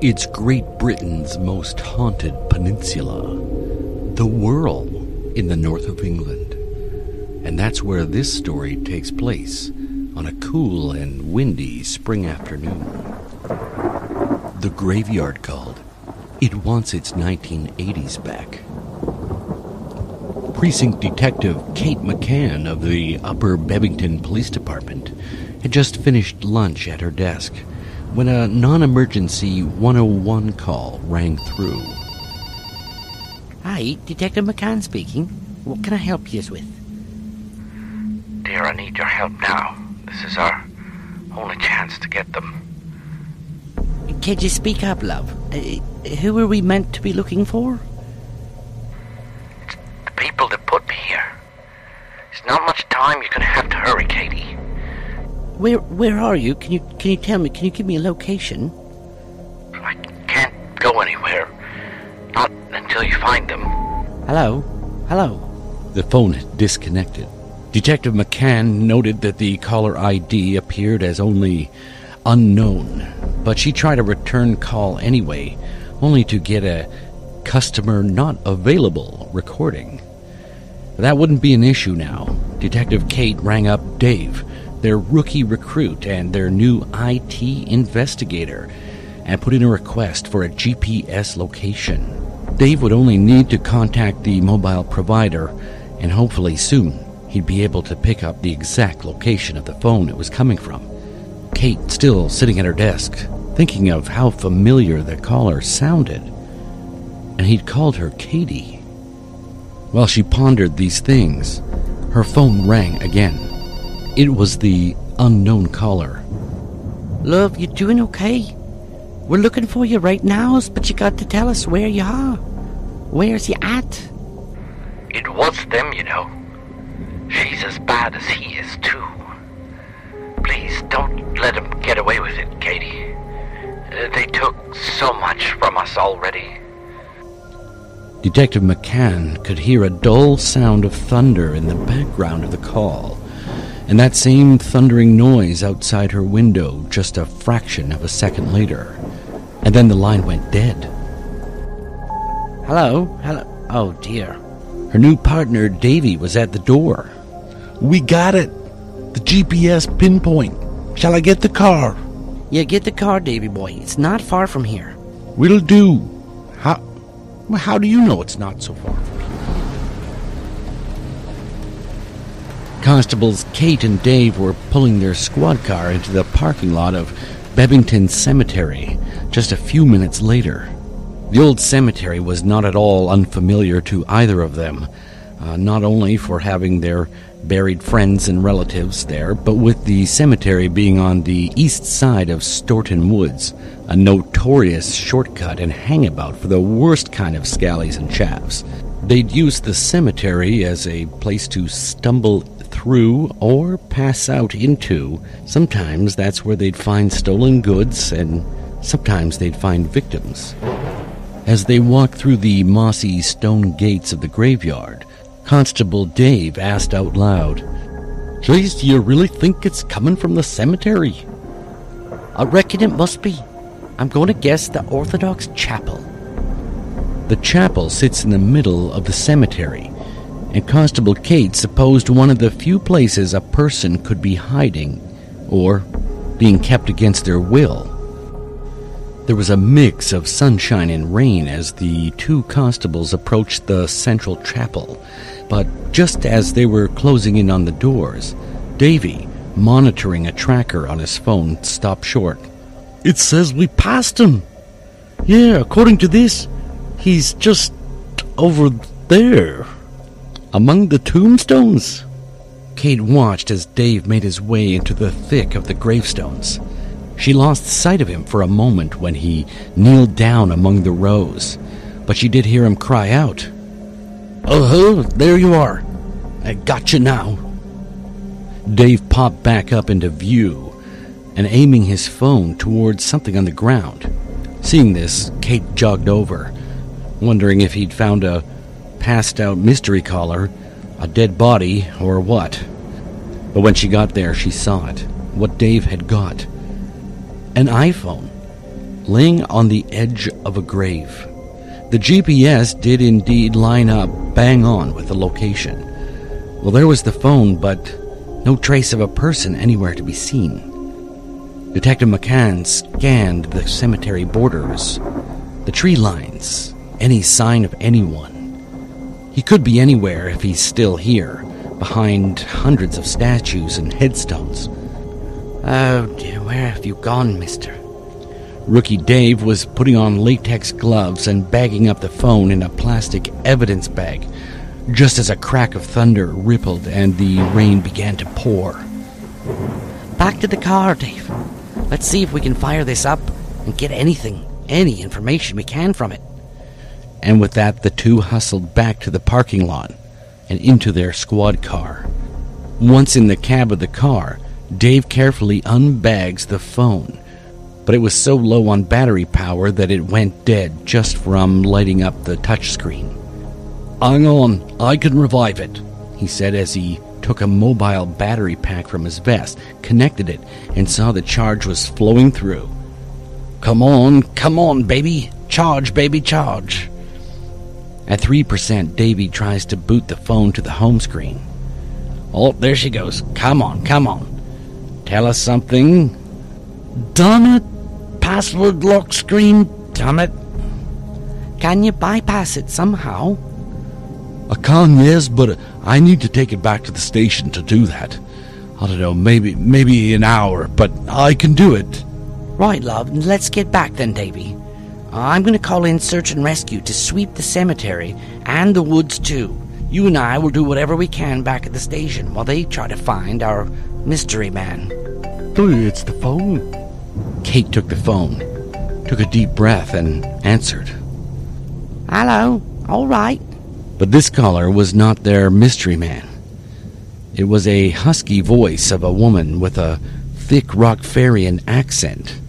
It's Great Britain's most haunted peninsula, the Wirral in the north of England. And that's where this story takes place on a cool and windy spring afternoon. The graveyard called. It wants its 1980s back. Precinct Detective Kate McCann of the Upper Bebington Police Department had just finished lunch at her desk when a non emergency 101 call rang through. Hi, Detective McCann speaking. What can I help you with? Dear, I need your help now. This is our only chance to get them. Can you speak up, love? Uh, who are we meant to be looking for? Where where are you? Can you can you tell me? Can you give me a location? I can't go anywhere. Not until you find them. Hello, hello. The phone had disconnected. Detective McCann noted that the caller ID appeared as only unknown, but she tried a return call anyway, only to get a customer not available recording. That wouldn't be an issue now. Detective Kate rang up Dave, their rookie recruit and their new IT investigator, and put in a request for a GPS location. Dave would only need to contact the mobile provider, and hopefully soon he'd be able to pick up the exact location of the phone it was coming from. Kate, still sitting at her desk, thinking of how familiar the caller sounded, and he'd called her Katie. While she pondered these things, her phone rang again. It was the unknown caller. Love, you doing okay? We're looking for you right now, but you got to tell us where you are. Where's you at? It was them, you know. She's as bad as he is, too. Please, don't let him get away with it, Katie. Uh, they took so much from us already. Detective McCann could hear a dull sound of thunder in the background of the call, and that same thundering noise outside her window just a fraction of a second later. And then the line went dead. Hello, hello. Oh dear. Her new partner, Davy, was at the door. We got it. The GPS pinpoint. Shall I get the car? Yeah, get the car, Davy boy. It's not far from here. We'll do. How? How do you know it's not so far? Constables Kate and Dave were pulling their squad car into the parking lot of Bebington Cemetery just a few minutes later. The old cemetery was not at all unfamiliar to either of them, uh, not only for having their buried friends and relatives there, but with the cemetery being on the east side of Storeton Woods, a notorious shortcut and hangabout for the worst kind of scallies and chaps. They'd use the cemetery as a place to stumble through or pass out into. Sometimes that's where they'd find stolen goods, and sometimes they'd find victims. As they walked through the mossy stone gates of the graveyard, Constable Dave asked out loud, Geez, do you really think it's coming from the cemetery? I reckon it must be. I'm going to guess the Orthodox Chapel. The chapel sits in the middle of the cemetery, and Constable Kate supposed one of the few places a person could be hiding or being kept against their will. There was a mix of sunshine and rain as the two constables approached the central chapel, but just as they were closing in on the doors, Davy, monitoring a tracker on his phone, stopped short. It says we passed him. Yeah, according to this, he's just over there. Among the tombstones? Kate watched as Dave made his way into the thick of the gravestones. She lost sight of him for a moment when he kneeled down among the rows, but she did hear him cry out, Oh, there you are. I got you now. Dave popped back up into view and aiming his phone towards something on the ground. Seeing this, Kate jogged over, wondering if he'd found a passed out mystery caller, a dead body, or what. But when she got there, she saw it what Dave had got an iPhone. laying on the edge of a grave. The GPS did indeed line up bang on with the location. Well, there was the phone, but no trace of a person anywhere to be seen. Detective McCann scanned the cemetery borders, the tree lines, any sign of anyone. He could be anywhere if he's still here, behind hundreds of statues and headstones. Oh dear, where have you gone, mister? Rookie Dave was putting on latex gloves and bagging up the phone in a plastic evidence bag, just as a crack of thunder rippled and the rain began to pour. Back to the car, Dave. Let's see if we can fire this up and get anything, any information we can from it. And with that, the two hustled back to the parking lot and into their squad car. Once in the cab of the car, Dave carefully unbags the phone, but it was so low on battery power that it went dead just from lighting up the touchscreen. Hang on, I can revive it, he said as he took a mobile battery pack from his vest, connected it, and saw the charge was flowing through. Come on, come on, baby. Charge, baby, charge. At 3%, Davy tries to boot the phone to the home screen. Oh, there she goes. Come on, come on. Tell us something. Damn it! Password lock screen, damn it. Can you bypass it somehow? I can, yes, but I need to take it back to the station to do that. I don't know, maybe maybe an hour, but I can do it. Right, love, let's get back then, Davy. I'm going to call in search and rescue to sweep the cemetery and the woods too. You and I will do whatever we can back at the station while they try to find our mystery man. It's the phone. Kate took the phone, took a deep breath, and answered. Hello, all right. But this caller was not their mystery man. It was a husky voice of a woman with a thick Rockfarian accent.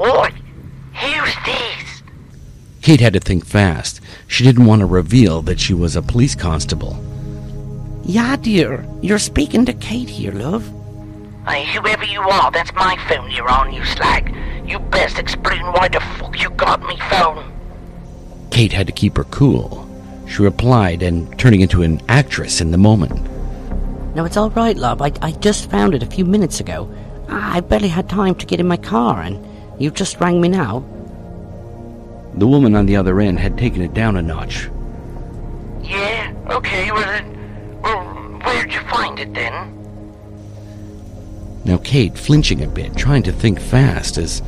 Oi, who's this? Kate had to think fast. She didn't want to reveal that she was a police constable. Yeah, dear, you're speaking to Kate here, love. Hey, whoever you are, that's my phone you're on, you slag. You best explain why the fuck you got me phone. Kate had to keep her cool. She replied, and turning into an actress in the moment. No, it's all right, love. I, I just found it a few minutes ago. I barely had time to get in my car, and you just rang me now. The woman on the other end had taken it down a notch. Yeah, okay, well well, where'd you find it then? Now, Kate, flinching a bit, trying to think fast, as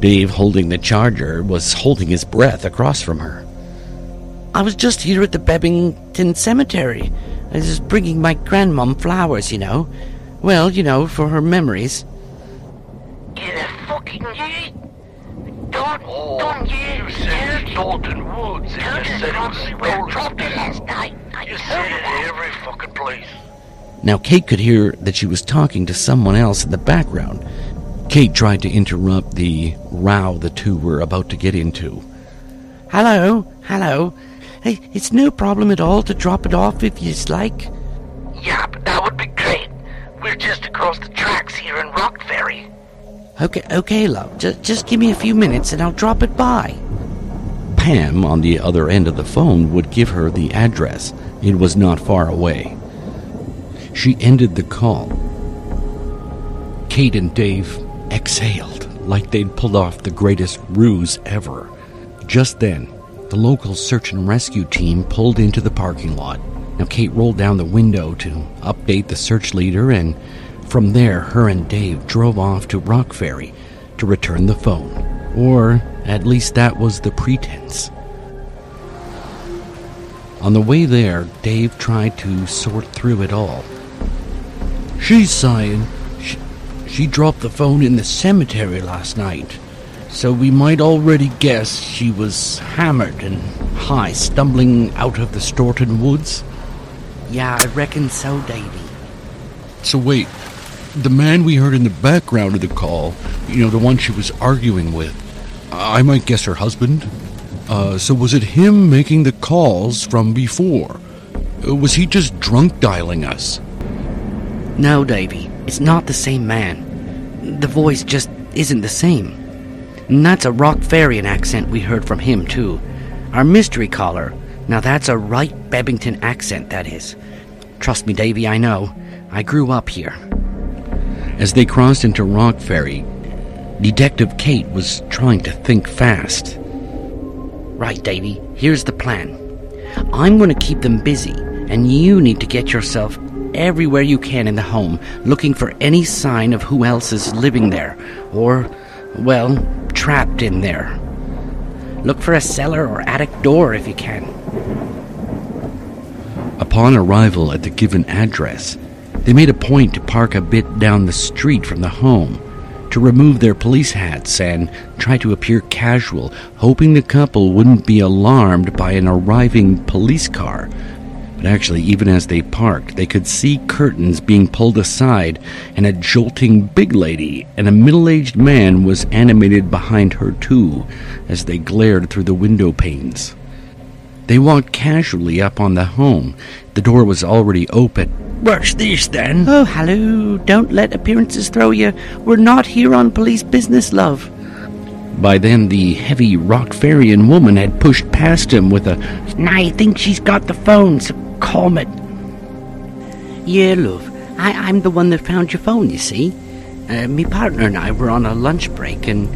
Dave, holding the charger, was holding his breath across from her. I was just here at the Bebington Cemetery. I was just bringing my grandmom flowers, you know. Well, you know, for her memories. Get a fucking Oh, you. Don't, don't you, you said Dalton Woods, and you said it was stolen. dropped it last night. I You said it in every fucking place. Now, Kate could hear that she was talking to someone else in the background. Kate tried to interrupt the row the two were about to get into. Hello, hello. Hey, it's no problem at all to drop it off if you'd like. Yeah, but that would be great. We're just across the Okay, okay, love. Just, just give me a few minutes and I'll drop it by. Pam, on the other end of the phone, would give her the address. It was not far away. She ended the call. Kate and Dave exhaled like they'd pulled off the greatest ruse ever. Just then, the local search and rescue team pulled into the parking lot. Now, Kate rolled down the window to update the search leader, and from there, her and Dave drove off to Rock Ferry to return the phone. Or, at least, that was the pretense. On the way there, Dave tried to sort through it all. She's saying she, she dropped the phone in the cemetery last night. So we might already guess she was hammered and high, stumbling out of the Storeton woods. Yeah, I reckon so, Davy. So wait, the man we heard in the background of the call, you know, the one she was arguing with, I might guess her husband. Uh, so was it him making the calls from before? Uh, was he just drunk dialing us? No, Davy, it's not the same man. The voice just isn't the same. And that's a Rockfarian accent we heard from him, too. Our mystery caller. Now that's a right Bebington accent, that is. Trust me, Davy, I know. I grew up here. As they crossed into Rock Ferry, Detective Kate was trying to think fast. Right, Davy, here's the plan. I'm going to keep them busy, and you need to get yourself everywhere you can in the home, looking for any sign of who else is living there, or, well, trapped in there. Look for a cellar or attic door if you can. Upon arrival at the given address, they made a point to park a bit down the street from the home, to remove their police hats and try to appear casual, hoping the couple wouldn't be alarmed by an arriving police car. But actually, even as they parked, they could see curtains being pulled aside, and a jolting big lady and a middle aged man was animated behind her, too, as they glared through the window panes. They walked casually up on the home. The door was already open. What's this then? Oh, hello. Don't let appearances throw you. We're not here on police business, love. By then, the heavy Rockfarian woman had pushed past him with a. I think she's got the phone, so calm it. Yeah, love. I, I'm the one that found your phone, you see. Uh, me partner and I were on a lunch break and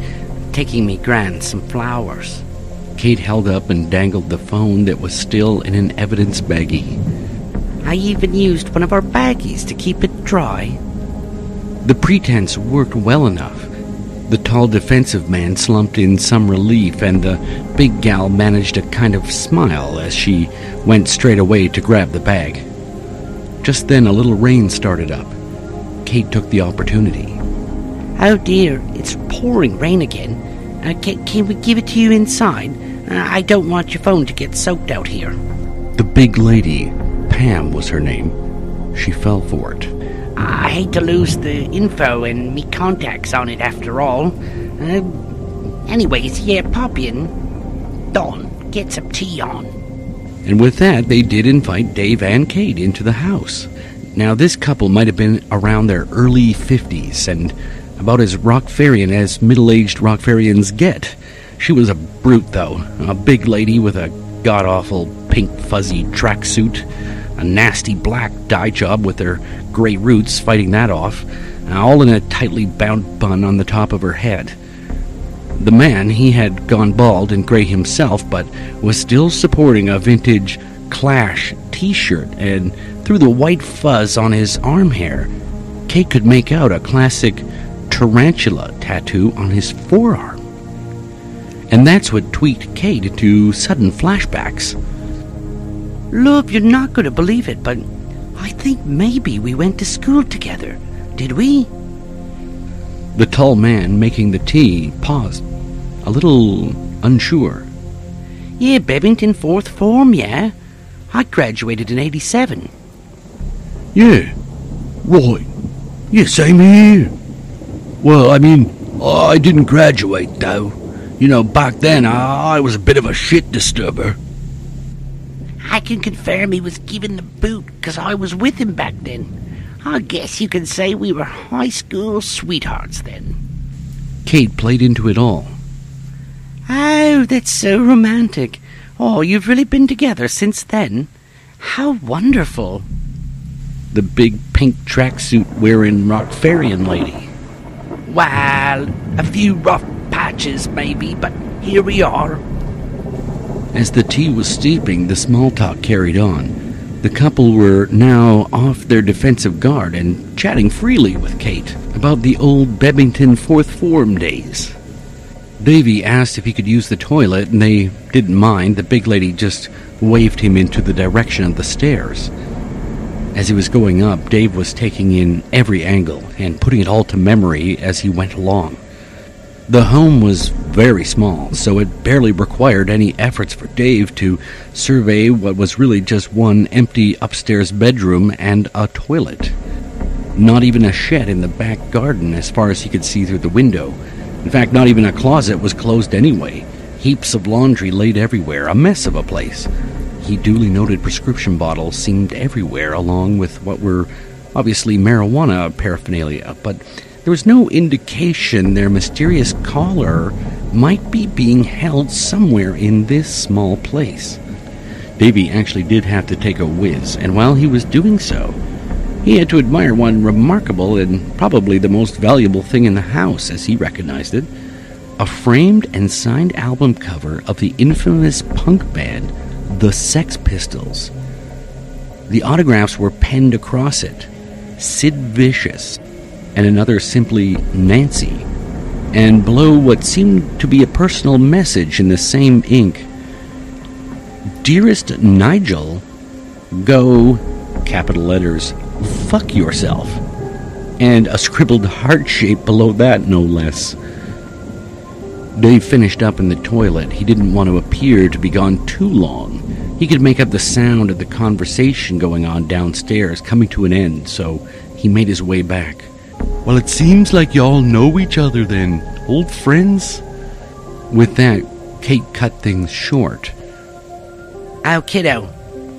taking me grand some flowers. Kate held up and dangled the phone that was still in an evidence baggie. I even used one of our baggies to keep it dry. The pretense worked well enough. The tall defensive man slumped in some relief, and the big gal managed a kind of smile as she went straight away to grab the bag. Just then, a little rain started up. Kate took the opportunity. Oh dear, it's pouring rain again. Uh, can, can we give it to you inside? Uh, I don't want your phone to get soaked out here. The big lady, Pam was her name, she fell for it. I hate to lose the info and me contacts on it after all. Uh, anyways, yeah, pop in. Don, get some tea on. And with that, they did invite Dave and Kate into the house. Now, this couple might have been around their early 50s and about as Rockfarian as middle aged Rockfarians get. She was a brute, though, a big lady with a god awful pink fuzzy tracksuit, a nasty black dye job with her gray roots fighting that off, all in a tightly bound bun on the top of her head. The man, he had gone bald and gray himself, but was still supporting a vintage Clash t shirt, and through the white fuzz on his arm hair, Kate could make out a classic tarantula tattoo on his forearm. And that's what tweaked Kate into sudden flashbacks. Love, you're not going to believe it, but I think maybe we went to school together. Did we? The tall man making the tea paused, a little unsure. Yeah, Bebington fourth form, yeah. I graduated in 87. Yeah, right. Yeah, same here. Well, I mean, I didn't graduate, though. You know, back then I, I was a bit of a shit disturber. I can confirm he was given the boot because I was with him back then. I guess you can say we were high school sweethearts then. Kate played into it all. Oh, that's so romantic. Oh, you've really been together since then? How wonderful. The big pink tracksuit wearing Rockfarian lady. Well, a few rough patches maybe, but here we are. As the tea was steeping, the small talk carried on. The couple were now off their defensive guard and chatting freely with Kate about the old Bebington fourth form days. Davy asked if he could use the toilet, and they didn't mind. The big lady just waved him into the direction of the stairs. As he was going up, Dave was taking in every angle and putting it all to memory as he went along. The home was very small, so it barely required any efforts for Dave to survey what was really just one empty upstairs bedroom and a toilet. Not even a shed in the back garden as far as he could see through the window. In fact, not even a closet was closed anyway. Heaps of laundry laid everywhere, a mess of a place. He duly noted prescription bottles seemed everywhere, along with what were obviously marijuana paraphernalia, but there was no indication their mysterious caller might be being held somewhere in this small place. Davy actually did have to take a whiz, and while he was doing so, he had to admire one remarkable and probably the most valuable thing in the house, as he recognized it a framed and signed album cover of the infamous punk band, the Sex Pistols. The autographs were penned across it Sid Vicious, and another simply Nancy, and below what seemed to be a personal message in the same ink Dearest Nigel, go, capital letters, fuck yourself. And a scribbled heart shape below that, no less. Dave finished up in the toilet. He didn't want to appear to be gone too long. He could make up the sound of the conversation going on downstairs coming to an end, so he made his way back. Well, it seems like y'all know each other then. Old friends? With that, Kate cut things short. Oh, kiddo,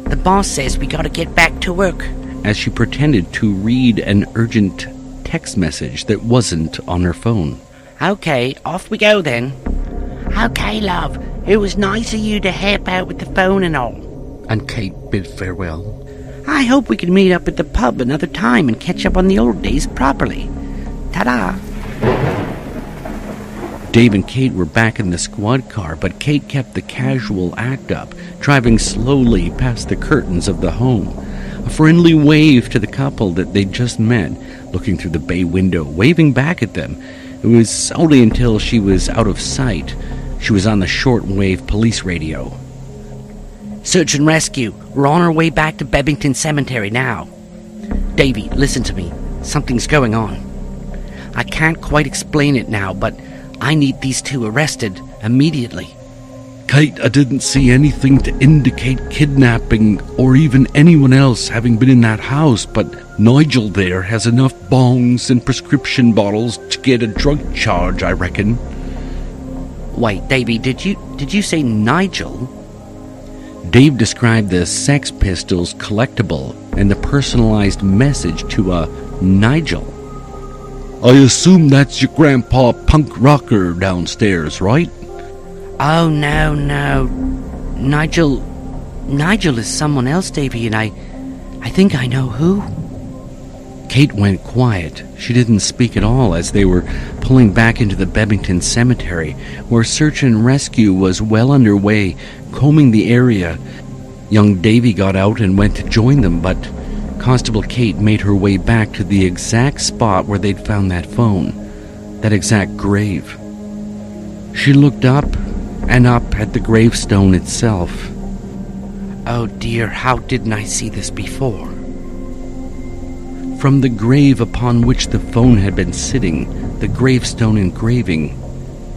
the boss says we gotta get back to work. As she pretended to read an urgent text message that wasn't on her phone. Okay, off we go then. Okay, love. It was nice of you to help out with the phone and all. And Kate bid farewell. I hope we can meet up at the pub another time and catch up on the old days properly. Ta da! Dave and Kate were back in the squad car, but Kate kept the casual act up, driving slowly past the curtains of the home. A friendly wave to the couple that they'd just met, looking through the bay window, waving back at them. It was only until she was out of sight. She was on the shortwave police radio. Search and rescue. We're on our way back to Bebington Cemetery now. Davy, listen to me. Something's going on. I can't quite explain it now, but I need these two arrested immediately. Kate, I didn't see anything to indicate kidnapping or even anyone else having been in that house, but Nigel there has enough bongs and prescription bottles to get a drug charge, I reckon. Wait, Davy, did you did you say Nigel? Dave described the Sex Pistols collectible and the personalized message to a Nigel. I assume that's your grandpa punk rocker downstairs, right? Oh no, no. Nigel Nigel is someone else, Davy, and I I think I know who. Kate went quiet. She didn't speak at all as they were pulling back into the Bebington Cemetery, where search and rescue was well underway, combing the area. Young Davy got out and went to join them, but Constable Kate made her way back to the exact spot where they'd found that phone, that exact grave. She looked up and up at the gravestone itself. Oh dear, how didn't I see this before? From the grave upon which the phone had been sitting, the gravestone engraving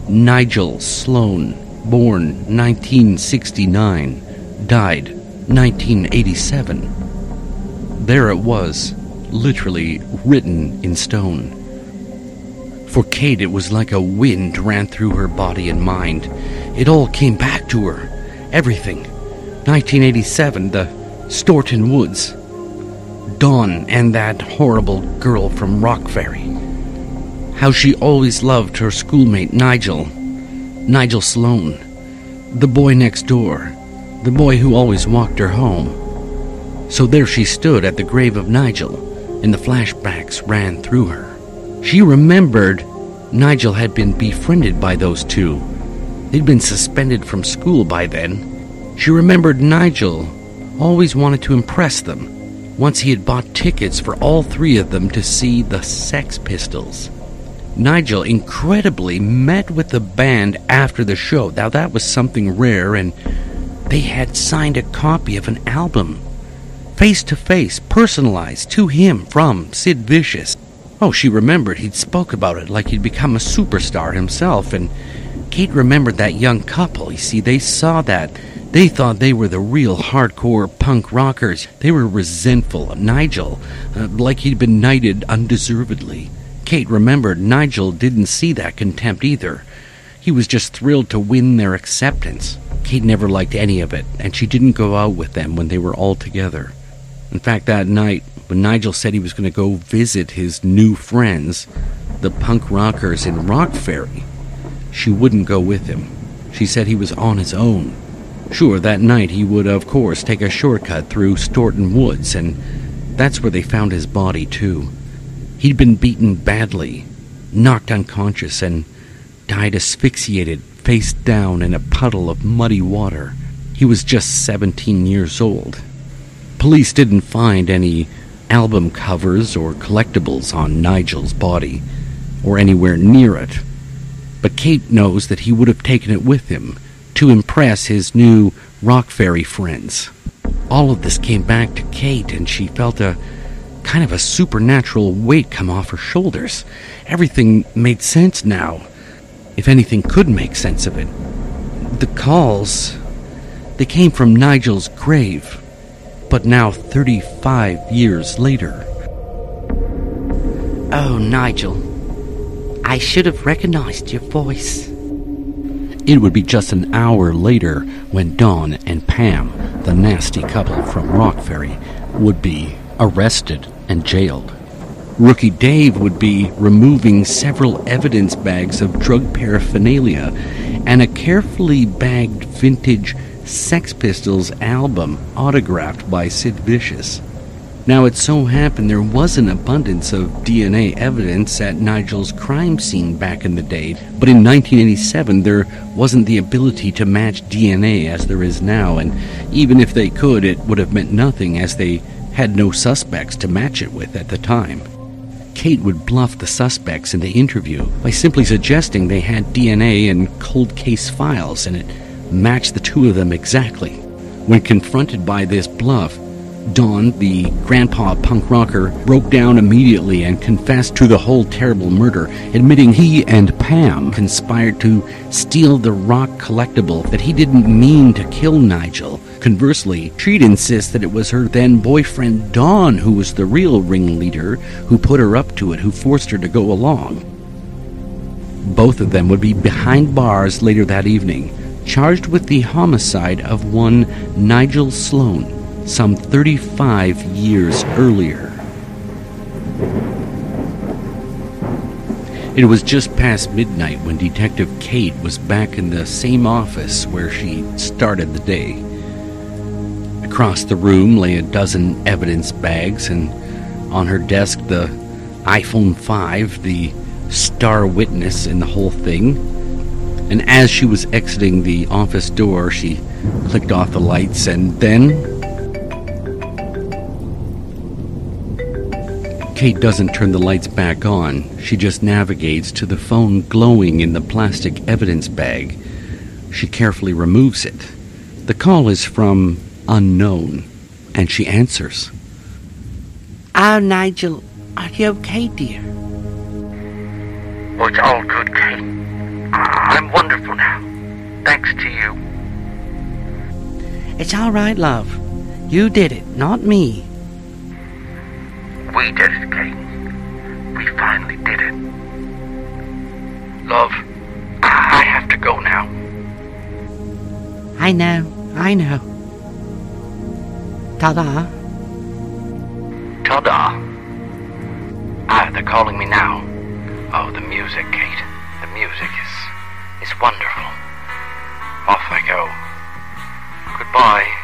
Nigel Sloan, born 1969, died 1987. There it was, literally written in stone. For Kate, it was like a wind ran through her body and mind. It all came back to her. Everything. 1987, the Storeton Woods. Dawn and that horrible girl from Rock Ferry. How she always loved her schoolmate Nigel. Nigel Sloan. The boy next door. The boy who always walked her home. So there she stood at the grave of Nigel, and the flashbacks ran through her. She remembered Nigel had been befriended by those two. They'd been suspended from school by then. She remembered Nigel always wanted to impress them. Once he had bought tickets for all three of them to see the Sex Pistols. Nigel incredibly met with the band after the show. Now, that was something rare, and they had signed a copy of an album face to face, personalized to him from Sid Vicious. Oh, she remembered he'd spoke about it like he'd become a superstar himself, and Kate remembered that young couple. You see, they saw that. They thought they were the real hardcore punk rockers. They were resentful of Nigel, uh, like he'd been knighted undeservedly. Kate remembered Nigel didn't see that contempt either. He was just thrilled to win their acceptance. Kate never liked any of it, and she didn't go out with them when they were all together. In fact, that night, when Nigel said he was going to go visit his new friends, the punk rockers in Rock Ferry. She wouldn't go with him. She said he was on his own. Sure, that night he would, of course, take a shortcut through Storeton Woods, and that's where they found his body, too. He'd been beaten badly, knocked unconscious, and died asphyxiated face down in a puddle of muddy water. He was just 17 years old. Police didn't find any album covers or collectibles on Nigel's body, or anywhere near it. But Kate knows that he would have taken it with him to impress his new Rock Ferry friends. All of this came back to Kate, and she felt a kind of a supernatural weight come off her shoulders. Everything made sense now if anything could make sense of it. The calls, they came from Nigel's grave, but now 35 years later. Oh, Nigel, I should have recognized your voice. It would be just an hour later when Don and Pam, the nasty couple from Rock Ferry, would be arrested and jailed. Rookie Dave would be removing several evidence bags of drug paraphernalia and a carefully bagged vintage Sex Pistols album autographed by Sid Vicious. Now, it so happened there was an abundance of DNA evidence at Nigel's crime scene back in the day, but in 1987 there wasn't the ability to match DNA as there is now, and even if they could, it would have meant nothing as they had no suspects to match it with at the time. Kate would bluff the suspects in the interview by simply suggesting they had DNA and cold case files, and it matched the two of them exactly. When confronted by this bluff, Don, the grandpa punk rocker, broke down immediately and confessed to the whole terrible murder, admitting he and Pam conspired to steal the rock collectible, that he didn't mean to kill Nigel. Conversely, Treat insists that it was her then boyfriend Don who was the real ringleader, who put her up to it, who forced her to go along. Both of them would be behind bars later that evening, charged with the homicide of one Nigel Sloan some 35 years earlier. It was just past midnight when Detective Kate was back in the same office where she started the day. Across the room lay a dozen evidence bags, and on her desk, the iPhone 5, the star witness in the whole thing. And as she was exiting the office door, she clicked off the lights and then Kate doesn't turn the lights back on. She just navigates to the phone glowing in the plastic evidence bag. She carefully removes it. The call is from unknown, and she answers. Oh, Nigel, are you okay, dear? Oh, it's all good, Kate. I'm now. Thanks to you. It's all right, love. You did it, not me. We did it, Kate. We finally did it. Love, I have to go now. I know, I know. Ta-da. Ta-da. Ah, they're calling me now. Oh, the music, Kate. The music is